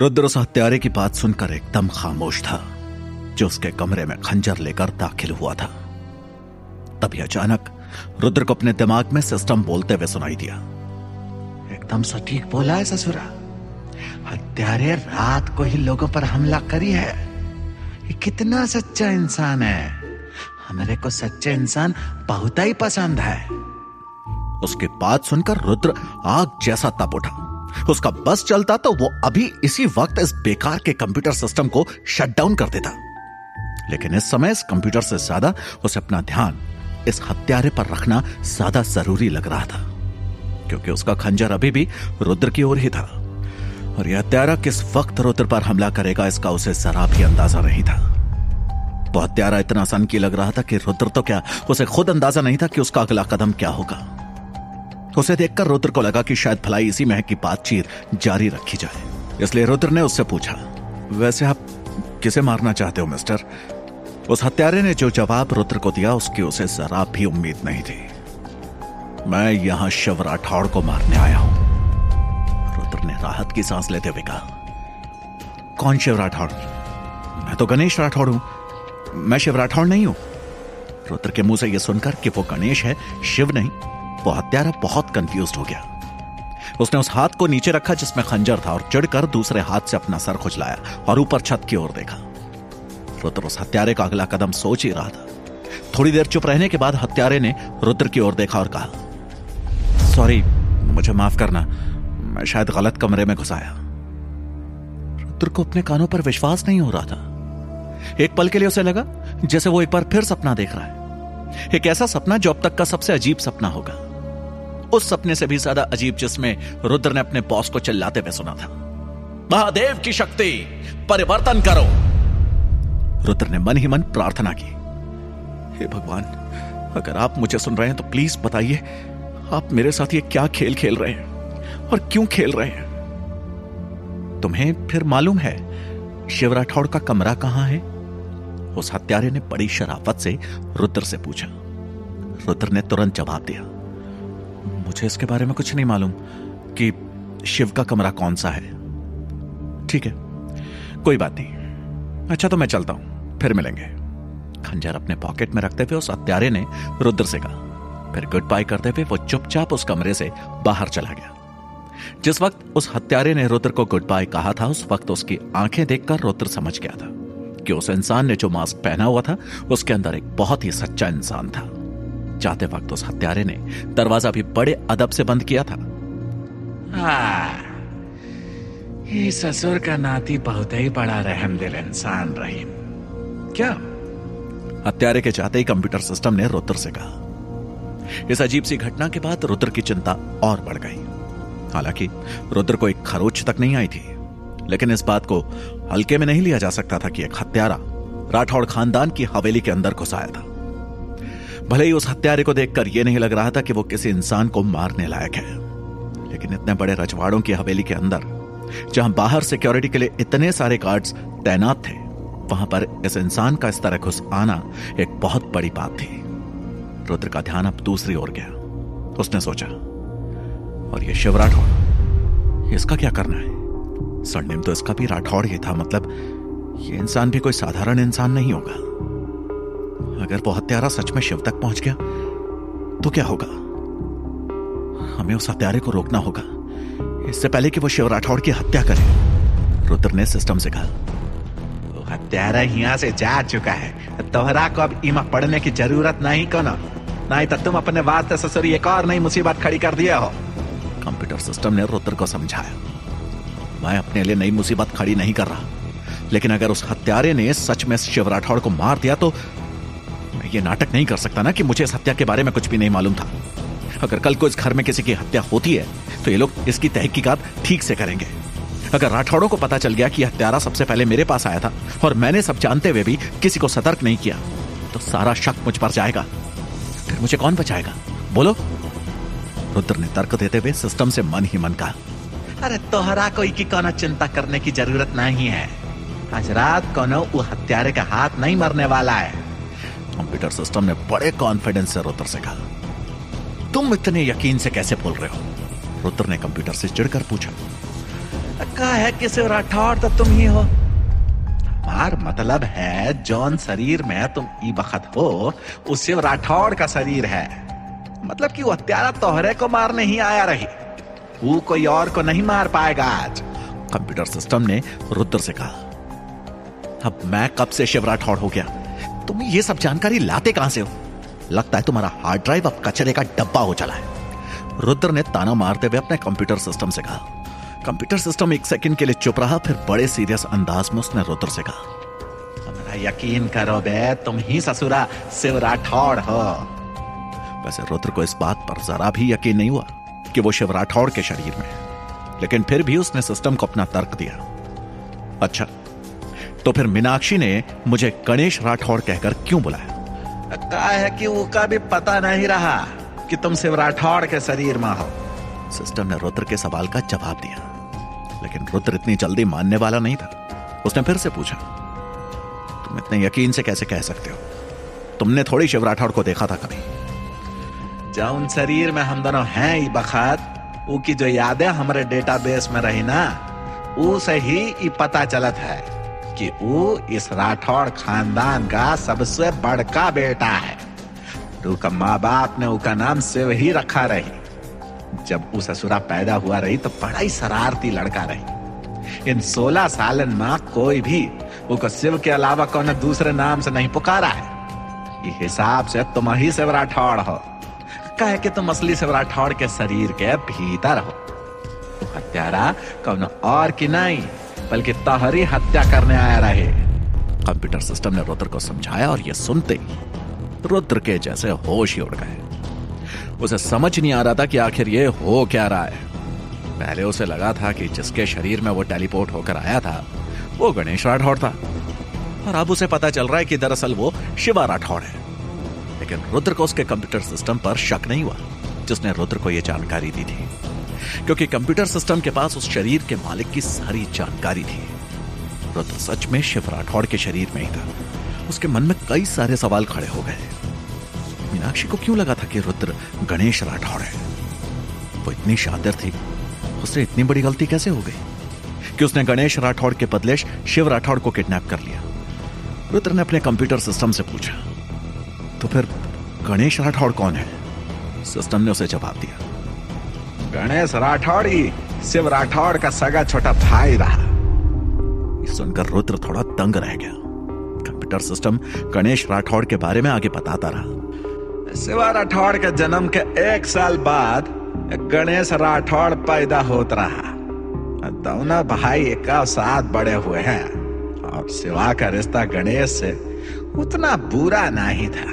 रुद्र उस हत्यारे की बात सुनकर एकदम खामोश था, जो उसके कमरे में खंजर लेकर दाखिल हुआ था। तभी अचानक रुद्र को अपने दिमाग में सिस्टम बोलते हुए सुनाई दिया। एकदम सटीक बोला है ससुरा हत्यारे रात को ही लोगों पर हमला करी है। ये कितना सच्चा इंसान है। हमारे को सच्चे इंसान बहुत ही पसंद है। उसकी बात सुनकर रुद्र आग जैसा तप उठा। उसका बस चलता तो वो अभी इसी वक्त इस बेकार के कंप्यूटर सिस्टम को शट डाउन कर देता। लेकिन इस समय इस कंप्यूटर से ज़्यादा उसे अपना ध्यान इस हत्यारे पर रखना ज़्यादा ज़रूरी लग रहा था, क्योंकि उसका खंजर अभी भी रुद्र की ओर ही था। और यह हत्यारा किस वक्त रुद्र पर हमला करेगा इसका उसे जरा भी अंदाज़ा नहीं था। वो हत्यारा इतना की लग रहा था कि रुद्र तो क्या, उसे खुद अंदाज़ा नहीं था कि उसका अगला कदम क्या होगा। उसे देखकर रुद्र को लगा कि शायद भलाई इसी महक की बातचीत जारी रखी जाए। इसलिए रुद्र ने उससे पूछा, वैसे आप किसे मारना चाहते हो, मिस्टर? उस हत्यारे ने जो जवाब रुद्र को दिया, उसकी उसे जरा भी उम्मीद नहीं थी। मैं यहाँ शिव राठौड़ को मारने आया हूँ, रुद्र ने राहत की सांस लेते हुए कहा। कौन शिव राठौड़? मैं तो गणेश राठौड़ हूँ। मैं शिव राठौड़ नहीं हूँ। रुद्र के मुँह से यह सुनकर कि वो गणेश है, शिव नहीं। वो हत्यारा बहुत कंफ्यूज हो गया। उसने उस हाथ को नीचे रखा जिसमें खंजर था और चिड़कर दूसरे हाथ से अपना सर खुजलाया और ऊपर छत की ओर देखा। रुद्र उस हत्यारे का अगला कदम सोच ही रहा था। थोड़ी देर चुप रहने के बाद हत्यारे ने रुद्र की ओर देखा और कहा सॉरी मुझे माफ़ करना। मैं शायद गलत कमरे में घुसाया। रुद्र को अपने कानों पर विश्वास नहीं हो रहा था। एक पल के लिए उसे लगा जैसे वो एक बार फिर सपना देख रहा है। एक ऐसा सपना जो अब तक का सबसे अजीब सपना होगा। उस सपने से भी ज़्यादा अजीब जिसमें रुद्र ने अपने बॉस को चिल्लाते हुए सुना था। महादेव की शक्ति, परिवर्तन करो। रुद्र ने मन ही मन प्रार्थना की। हे भगवान, अगर आप मुझे सुन रहे हैं तो प्लीज़ बताइए, आप मेरे साथ ये क्या खेल खेल रहे हैं और क्यों खेल रहे हैं? तुम्हें फिर मालूम है, शिव राठौड़ का कमरा कहाँ है? उस हत्यारे ने बड़ी शराफत से रुद्र से पूछा। रुद्र ने तुरंत जवाब दिया। मुझे इसके बारे में कुछ नहीं मालूम कि शिव का कमरा कौन सा है। ठीक है, कोई बात नहीं। अच्छा तो मैं चलता हूँ, फिर मिलेंगे। खंजर अपने पॉकेट में रखते हुए उस हत्यारे ने रुद्र से कहा। फिर गुड बाय करते हुए वो चुपचाप उस कमरे से बाहर चला गया। जिस वक्त उस हत्यारे ने रुद्र को गुड बाय कहा था, उस वक्त उसकी आँखें देखकर रुद्र समझ गया था कि उस इंसान ने जो मास्क पहना हुआ था, उसके अंदर एक बहुत ही सच्चा इंसान था। जाते वक्त उस हत्यारे ने दरवाज़ा भी बड़े अदब से बंद किया था। ये ससुर का नाती बहुत ही बड़ा रहम दिल इंसान रहीम क्या? हत्यारे के चाहते ही कंप्यूटर सिस्टम ने रुद्र से कहा। इस अजीब सी घटना के बाद रुद्र की चिंता और बढ़ गई। हालाँकि रुद्र को एक खरोच तक नहीं आई थी लेकिन इस बात को हल्के में नहीं लिया जा सकता था कि एक हत्यारा राठौड़ खानदान की हवेली के अंदर घुसाया था। भले ही उस हत्यारे को देखकर यह नहीं लग रहा था कि वो किसी इंसान को मारने लायक है। लेकिन इतने बड़े रजवाड़ों की हवेली के अंदर, जहाँ बाहर सिक्योरिटी के लिए इतने सारे गार्ड्स तैनात थे, वहाँ पर इस इंसान का इस तरह घुस आना एक बहुत बड़ी बात थी। रुद्र का ध्यान अब दूसरी ओर गया। उसने सोचा, और ये शिव राठौड़ इसका क्या करना है? सरनेम तो इसका भी राठौड़ ही था मतलब ये इंसान भी कोई साधारण इंसान नहीं होगा। अगर वो हत्यारा सच में शिव तक पहुँच गया तो क्या होगा? हमें उस हत्यारे को रोकना होगा। इससे पहले कि वो शिव राठौड़ की हत्या करे, रुद्र ने सिस्टम से कहा। हत्यारा यहाँ से जा चुका है। तोहरा को अब इमा पढ़ने की ज़रूरत नहीं को ना नहीं तो तुम अपने वास्ते ससुरी एक और नई मुसीबत खड़ी कर दिया हो। कंप्यूटर सिस्टम ने रुद्र को समझाया। मैं अपने लिए नई मुसीबत खड़ी नहीं कर रहा। लेकिन अगर उस हत्यारे ने सच में शिव राठौड़ को मार दिया तो ये नाटक नहीं कर सकता ना कि मुझे इस हत्या के बारे में कुछ भी नहीं मालूम था। अगर कल को इस घर में किसी की हत्या होती है तो ये लोग इसकी तहकीकात ठीक से करेंगे। अगर राठौड़ों को पता चल गया कि हत्यारा सबसे पहले मेरे पास आया था, और मैंने सब जानते हुए भी किसी को सतर्क नहीं किया तो सारा शक मुझ पर जाएगा। फिर मुझे कौन बचाएगा? बोलो। रुद्र ने तर्क देते हुए सिस्टम से मन ही मन कहा, अरे तोहरा कोई की कोनो चिंता करने की ज़रूरत नहीं है। आज रात कोनो हत्यारे का हाथ नहीं मरने वाला है। कंप्यूटर सिस्टम ने बड़े कॉन्फिडेंस से रुद्र से कहा, तुम इतने यकीन से कैसे बोल रहे हो? रुद्र ने कंप्यूटर से चिढ़कर पूछा का है कि शिव राठौड़ तो तुम ही हो? हमार मतलब है, जौन शरीर में तुम ई बखत हो, उस शिव राठौड़ का शरीर है। मतलब कि वो हत्यारा तोहरे को मारने ही आया रही। वो कोई और को नहीं मार पाएगा आज। कंप्यूटर सिस्टम ने रुद्र से कहा, अब मैं कब से शिव राठौड़ हो गया? तुम ये सब जानकारी लाते कहाँ से हो? लगता है तुम्हारा हार्ड ड्राइव अब कचरे का डब्बा हो चला है। रुद्र ने ताना मारते हुए अपने कंप्यूटर सिस्टम से कहा। कंप्यूटर सिस्टम एक सेकंड के लिए चुप रहा, फिर बड़े सीरियस अंदाज में उसने रुद्र से कहा मेरा यकीन करो बे, तुम ही ससुरा शिव राठौड़ हो। वैसे रुद्र को इस बात पर जरा भी यकीन नहीं हुआ कि वो शिव राठौड़ के शरीर में है। लेकिन फिर भी उसने सिस्टम को अपना तर्क दिया। अच्छा तो फिर मीनाक्षी ने मुझे गणेश राठौड़ कहकर क्यों बुलाया? का है कि वो का भी पता नहीं रहा कि तुम शिव राठौड़ के शरीर में हो। सिस्टम ने रुद्र के सवाल का जवाब दिया। लेकिन रुद्र इतनी जल्दी मानने वाला नहीं था। उसने फिर से पूछा तुम इतने यकीन से कैसे कह सकते हो? तुमने थोड़ी शिव राठौड़ को देखा था कभी? जब उन शरीर में हम दोनों हैं ई बखत ऊ की जो यादें हमारे डेटाबेस में रही ना ऊ से ही पता चलत है। कि ऊ इस राठौड़ खानदान का सबसे बड़का बेटा है। का माँ बाप ने उसका नाम शिव ही रखा रही। जब ऊ ससुरा पैदा हुआ रही तो बड़ा ही शरारती लड़का रही। इन सोलह सालन में कोई भी उसको शिव के अलावा कौन दूसरे नाम से नहीं पुकारा है। ये हिसाब से तुम ही शिव राठौड़ हो। कहे कि तुम असली शिव राठौड़ के शरीर के भीतर हो। हत्यारा कौन और की नहीं। बल्कि तहरी हत्या करने आया रहे। कंप्यूटर सिस्टम ने रुद्र को समझाया और यह सुनते ही रुद्र के जैसे होश ही उड़ गए। उसे समझ नहीं आ रहा था कि आखिर ये हो क्या रहा है। पहले उसे लगा था कि जिसके शरीर में वो टेलीपोर्ट होकर आया था, वो गणेश राठौड़ था। और अब उसे पता चल रहा है कि दरअसल वो शिवा राठौड़ है। लेकिन रुद्र को उसके कंप्यूटर सिस्टम पर शक नहीं हुआ, जिसने रुद्र को यह जानकारी दी थी। क्योंकि कंप्यूटर सिस्टम के पास उस शरीर के मालिक की सारी जानकारी थी। रुद्र सच में शिव राठौड़ के शरीर में ही था। उसके मन में कई सारे सवाल खड़े हो गए। मीनाक्षी को क्यों लगा था कि रुद्र गणेश राठौड़ है? वो इतनी शातिर थी। उससे इतनी बड़ी गलती कैसे हो गई? कि उसने गणेश राठौड़ के बदले शिव राठौड़ को किडनैप कर लिया। रुद्र ने अपने कंप्यूटर सिस्टम से पूछा तो फिर गणेश राठौड़ कौन है? सिस्टम ने उसे जवाब दिया गणेश राठौड़ ही शिव राठौड़ का सगा छोटा भाई रहा। सुनकर रुद्र थोड़ा तंग रह गया। कंप्यूटर सिस्टम गणेश राठौड़ के बारे में आगे बताता रहा। शिवा राठौड़ के जन्म के एक साल बाद गणेश राठौड़ पैदा होता रहा। दोनों भाई एक साथ बड़े हुए हैं और शिवा का रिश्ता गणेश से उतना बुरा नहीं था।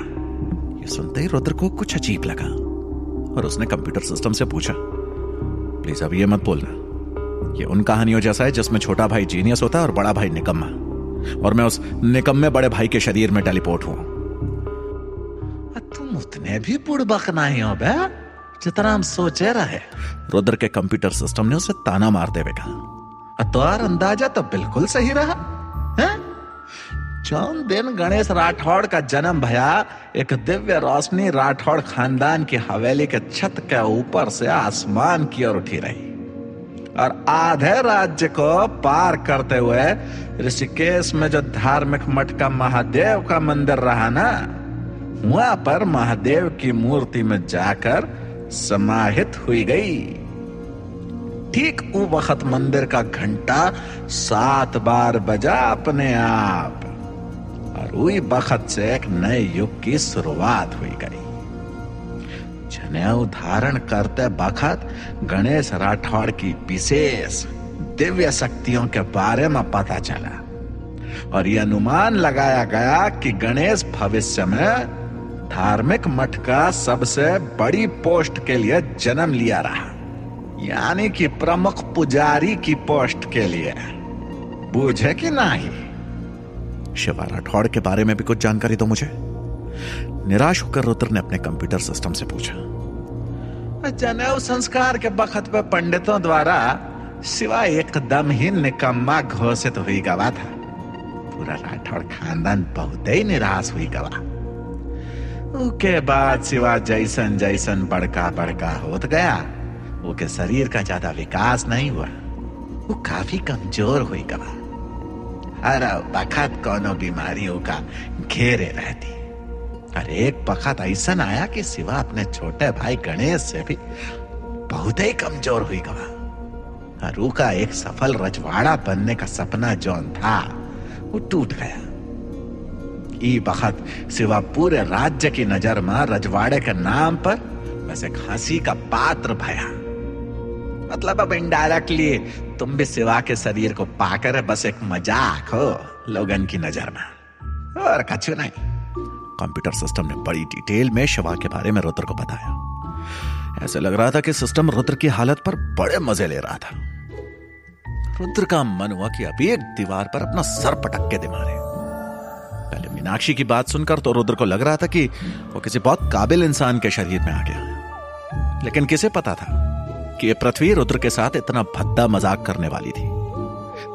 ये सुनते ही रुद्र को कुछ अजीब लगा और उसने कंप्यूटर सिस्टम से पूछा प्लीज़ अब ये मत बोलना। ये उन कहानियों जैसा है जिसमें छोटा भाई जीनियस होता है और बड़ा भाई निकम्मा। और मैं उस निकम्मे बड़े भाई के शरीर में टेलीपोर्ट हूँ। तुम उतने भी पुड़बक नहीं हो बे। जितना हम सोचे रहे। रुद्र के कंप्यूटर सिस्टम ने उसे ताना मारते हुए कहा। तो अंदाज़ा तो बिल्कुल सही रहा। जौन दिन गणेश राठौड़ का जन्म भया। एक दिव्य रोशनी राठौड़ खानदान की हवेली के छत के ऊपर से आसमान की ओर उठी रही। और आधे राज्य को पार करते हुए ऋषिकेश में जो धार्मिक मठ का महादेव का मंदिर रहा ना, वहाँ पर महादेव की मूर्ति में जाकर समाहित हुई गई। ठीक वो वक्त मंदिर का घंटा सात बार बजा अपने आप। वही वक्त से एक नए युग की शुरुआत हुई गई जनेऊ धारण करते बखत गणेश राठौड़ की विशेष दिव्य शक्तियों के बारे में पता चला और यह अनुमान लगाया गया कि गणेश भविष्य में धार्मिक मठ का सबसे बड़ी पोस्ट के लिए जन्म लिया रहा, यानी कि प्रमुख पुजारी की पोस्ट के लिए। बूझे कि नहीं? शिवा राठौड़ के बारे में भी कुछ जानकारी दो मुझे। निराश होकर रुद्र ने अपने कंप्यूटर सिस्टम से पूछा। जनेऊ संस्कार के बखत पे पंडितों द्वारा सिवा एकदम ही निकम्मा घोषित हुई गवा था। पूरा राठौड़ खानदान बहुत ही निराश हुई गवा उसके बाद सिवा जैसन जैसन बड़का बड़का होत गया। उसके शरीर का ज़्यादा विकास नहीं हुआ। वो काफ़ी कमज़ोर हुई गवा हर बखत कोनो बीमारियों का घेरे रहती। और एक बखत ऐसा आया कि सिवा अपने छोटे भाई गणेश से भी बहुत ही कमज़ोर हुई गवा। रू का एक सफल रजवाड़ा बनने का सपना जौन था, वो टूट गया। ई बखत सिवा पूरे राज्य की नज़र में रजवाड़े के नाम पर वैसे हँसी का पात्र भया। मतलब अब इनडायरेक्टली तुम भी सिवा के शरीर को पाकर बस एक मज़ाक हो, लोगन की नज़र में। और कछु नहीं। कंप्यूटर सिस्टम ने बड़ी डिटेल में शिवा के बारे में रुद्र को बताया। ऐसे लग रहा था कि सिस्टम रुद्र की हालत पर बड़े मज़े ले रहा था। रुद्र का मन हुआ कि अभी एक दीवार पर अपना सर पटक के दे मारे पहले मीनाक्षी की बात सुनकर तो रुद्र को लग रहा था कि वो किसी बहुत काबिल इंसान के शरीर में आ गया। लेकिन किसे पता था? कि ये पृथ्वी रुद्र के साथ इतना भद्दा मज़ाक करने वाली थी।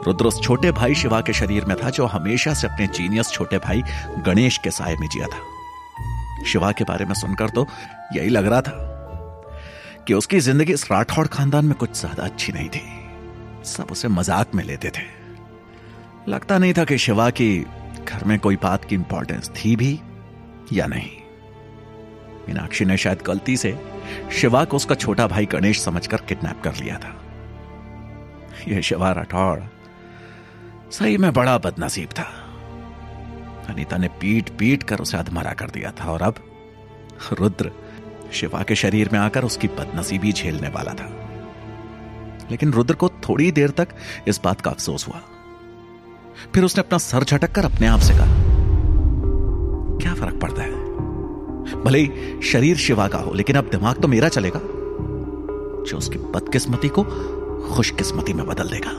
रुद्र उस छोटे भाई शिवा के शरीर में था जो हमेशा से अपने जीनियस छोटे भाई गणेश के साय में जिया था। शिवा के बारे में सुनकर तो यही लग रहा था कि उसकी ज़िंदगी इस राठौड़ खानदान में कुछ ज़्यादा अच्छी नहीं थी। सब उसे मज़ाक में लेते थे। लगता नहीं था कि शिवा की घर में कोई बात की इंपॉर्टेंस थी भी या नहीं। मीनाक्षी ने शायद गलती से शिवा को उसका छोटा भाई गणेश समझकर किडनैप कर लिया था। यह शिवा राठौड़ सही में बड़ा बदनसीब था। अनीता ने पीट पीट कर उसे अधमरा कर दिया था और अब रुद्र शिवा के शरीर में आकर उसकी बदनसीबी झेलने वाला था। लेकिन रुद्र को थोड़ी देर तक इस बात का अफसोस हुआ। फिर उसने अपना सर झटक कर अपने आप से कहा, क्या फ़र्क पड़ता है? भले ही शरीर शिवा का हो, लेकिन अब दिमाग तो मेरा चलेगा जो उसकी बदकिस्मती को खुशकिस्मती में बदल देगा।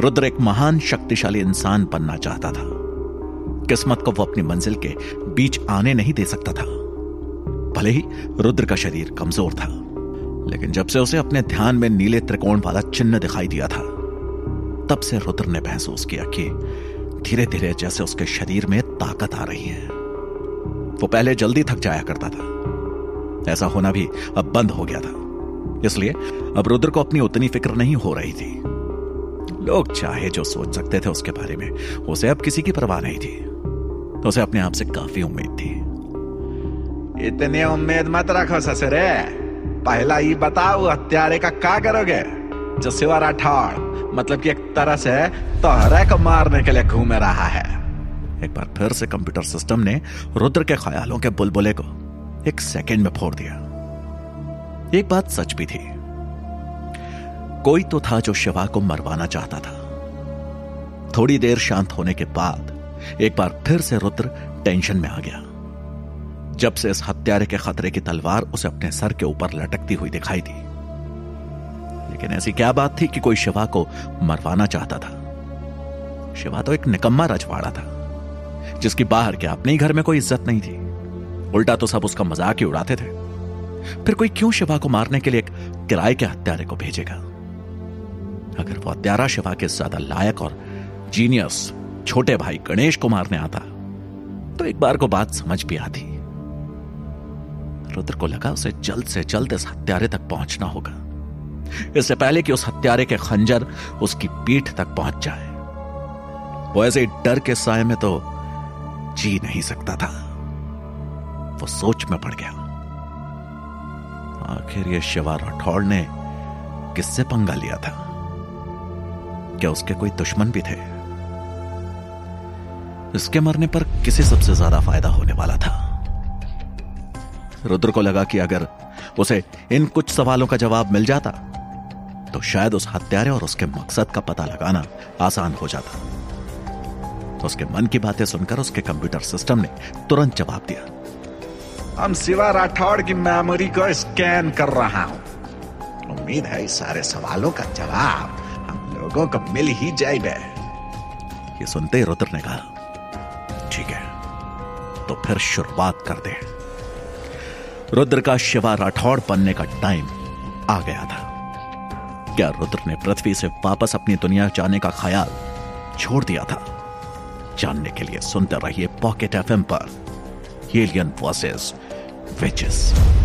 रुद्र एक महान शक्तिशाली इंसान बनना चाहता था। किस्मत को वो अपनी मंजिल के बीच आने नहीं दे सकता था। भले ही रुद्र का शरीर कमज़ोर था, लेकिन जब से उसे अपने ध्यान में नीले त्रिकोण वाला चिन्ह दिखाई दिया था, तब से रुद्र ने महसूस किया कि धीरे धीरे जैसे उसके शरीर में ताकत आ रही है। वो पहले जल्दी थक जाया करता था। ऐसा होना भी अब बंद हो गया था। इसलिए अब रुद्र को अपनी उतनी फ़िक्र नहीं हो रही थी। लोग चाहे जो सोच सकते थे उसके बारे में, उसे अब किसी की परवाह नहीं थी। उसे अपने आप से काफ़ी उम्मीद थी। इतनी उम्मीद मत रखो ससुरे। पहला ये बताओ, हत्यारे का क्या करोगे? जो सिवा राठौड़ मतलब कि एक तरह से तोहरे को मारने के लिए घूम रहा है। एक बार फिर से कंप्यूटर सिस्टम ने रुद्र के ख्यालों के बुलबुले को एक सेकेंड में फोड़ दिया। एक बात सच भी थी। कोई तो था जो शिवा को मरवाना चाहता था। थोड़ी देर शांत होने के बाद एक बार फिर से रुद्र टेंशन में आ गया। जब से इस हत्यारे के खतरे की तलवार उसे अपने सर के ऊपर लटकती हुई दिखाई दी। लेकिन ऐसी क्या बात थी कि कोई शिवा को मरवाना चाहता था? शिवा तो एक निकम्मा रजवाड़ा था। जिसकी बाहर के अपने घर में कोई इज़्ज़त नहीं थी। उल्टा तो सब उसका मज़ाक ही उड़ाते थे। फिर कोई क्यों शिवा को मारने के लिए एक किराए के हत्यारे को भेजेगा? अगर वो हत्यारा शिवा के ज़्यादा लायक और जीनियस छोटे भाई गणेश को मारने आता तो एक बार को बात समझ भी आती। रुद्र को लगा उसे जल्द से जल्द इस हत्यारे तक पहुँचना होगा। इससे पहले कि उस हत्यारे के खंजर उसकी पीठ तक पहुँच जाए। वो ऐसे डर के साय में तो जी नहीं सकता था। वो सोच में पड़ गया। आखिर ये शिवा राठौड़ ने किससे पंगा लिया था? क्या उसके कोई दुश्मन भी थे? इसके मरने पर किसे सबसे ज़्यादा फ़ायदा होने वाला था। रुद्र को लगा कि अगर उसे इन कुछ सवालों का जवाब मिल जाता तो शायद उस हत्यारे और उसके मकसद का पता लगाना आसान हो जाता। उसके मन की बातें सुनकर उसके कंप्यूटर सिस्टम ने तुरंत जवाब दिया। हम शिवा राठौड़ की मेमोरी को स्कैन कर रहा हूँ। उम्मीद है इस सारे सवालों का जवाब हम लोगों को मिल ही जाएगा। ये सुनते ही रुद्र ने कहा ठीक है तो फिर शुरुआत कर दे रुद्र का शिवा राठौड़ बनने का टाइम आ गया था। क्या रुद्र ने पृथ्वी से वापस अपनी दुनिया जाने का ख्याल छोड़ दिया था? जानने के लिए सुनते रहिए पॉकेट एफएम पर एलियन वर्सेस witches.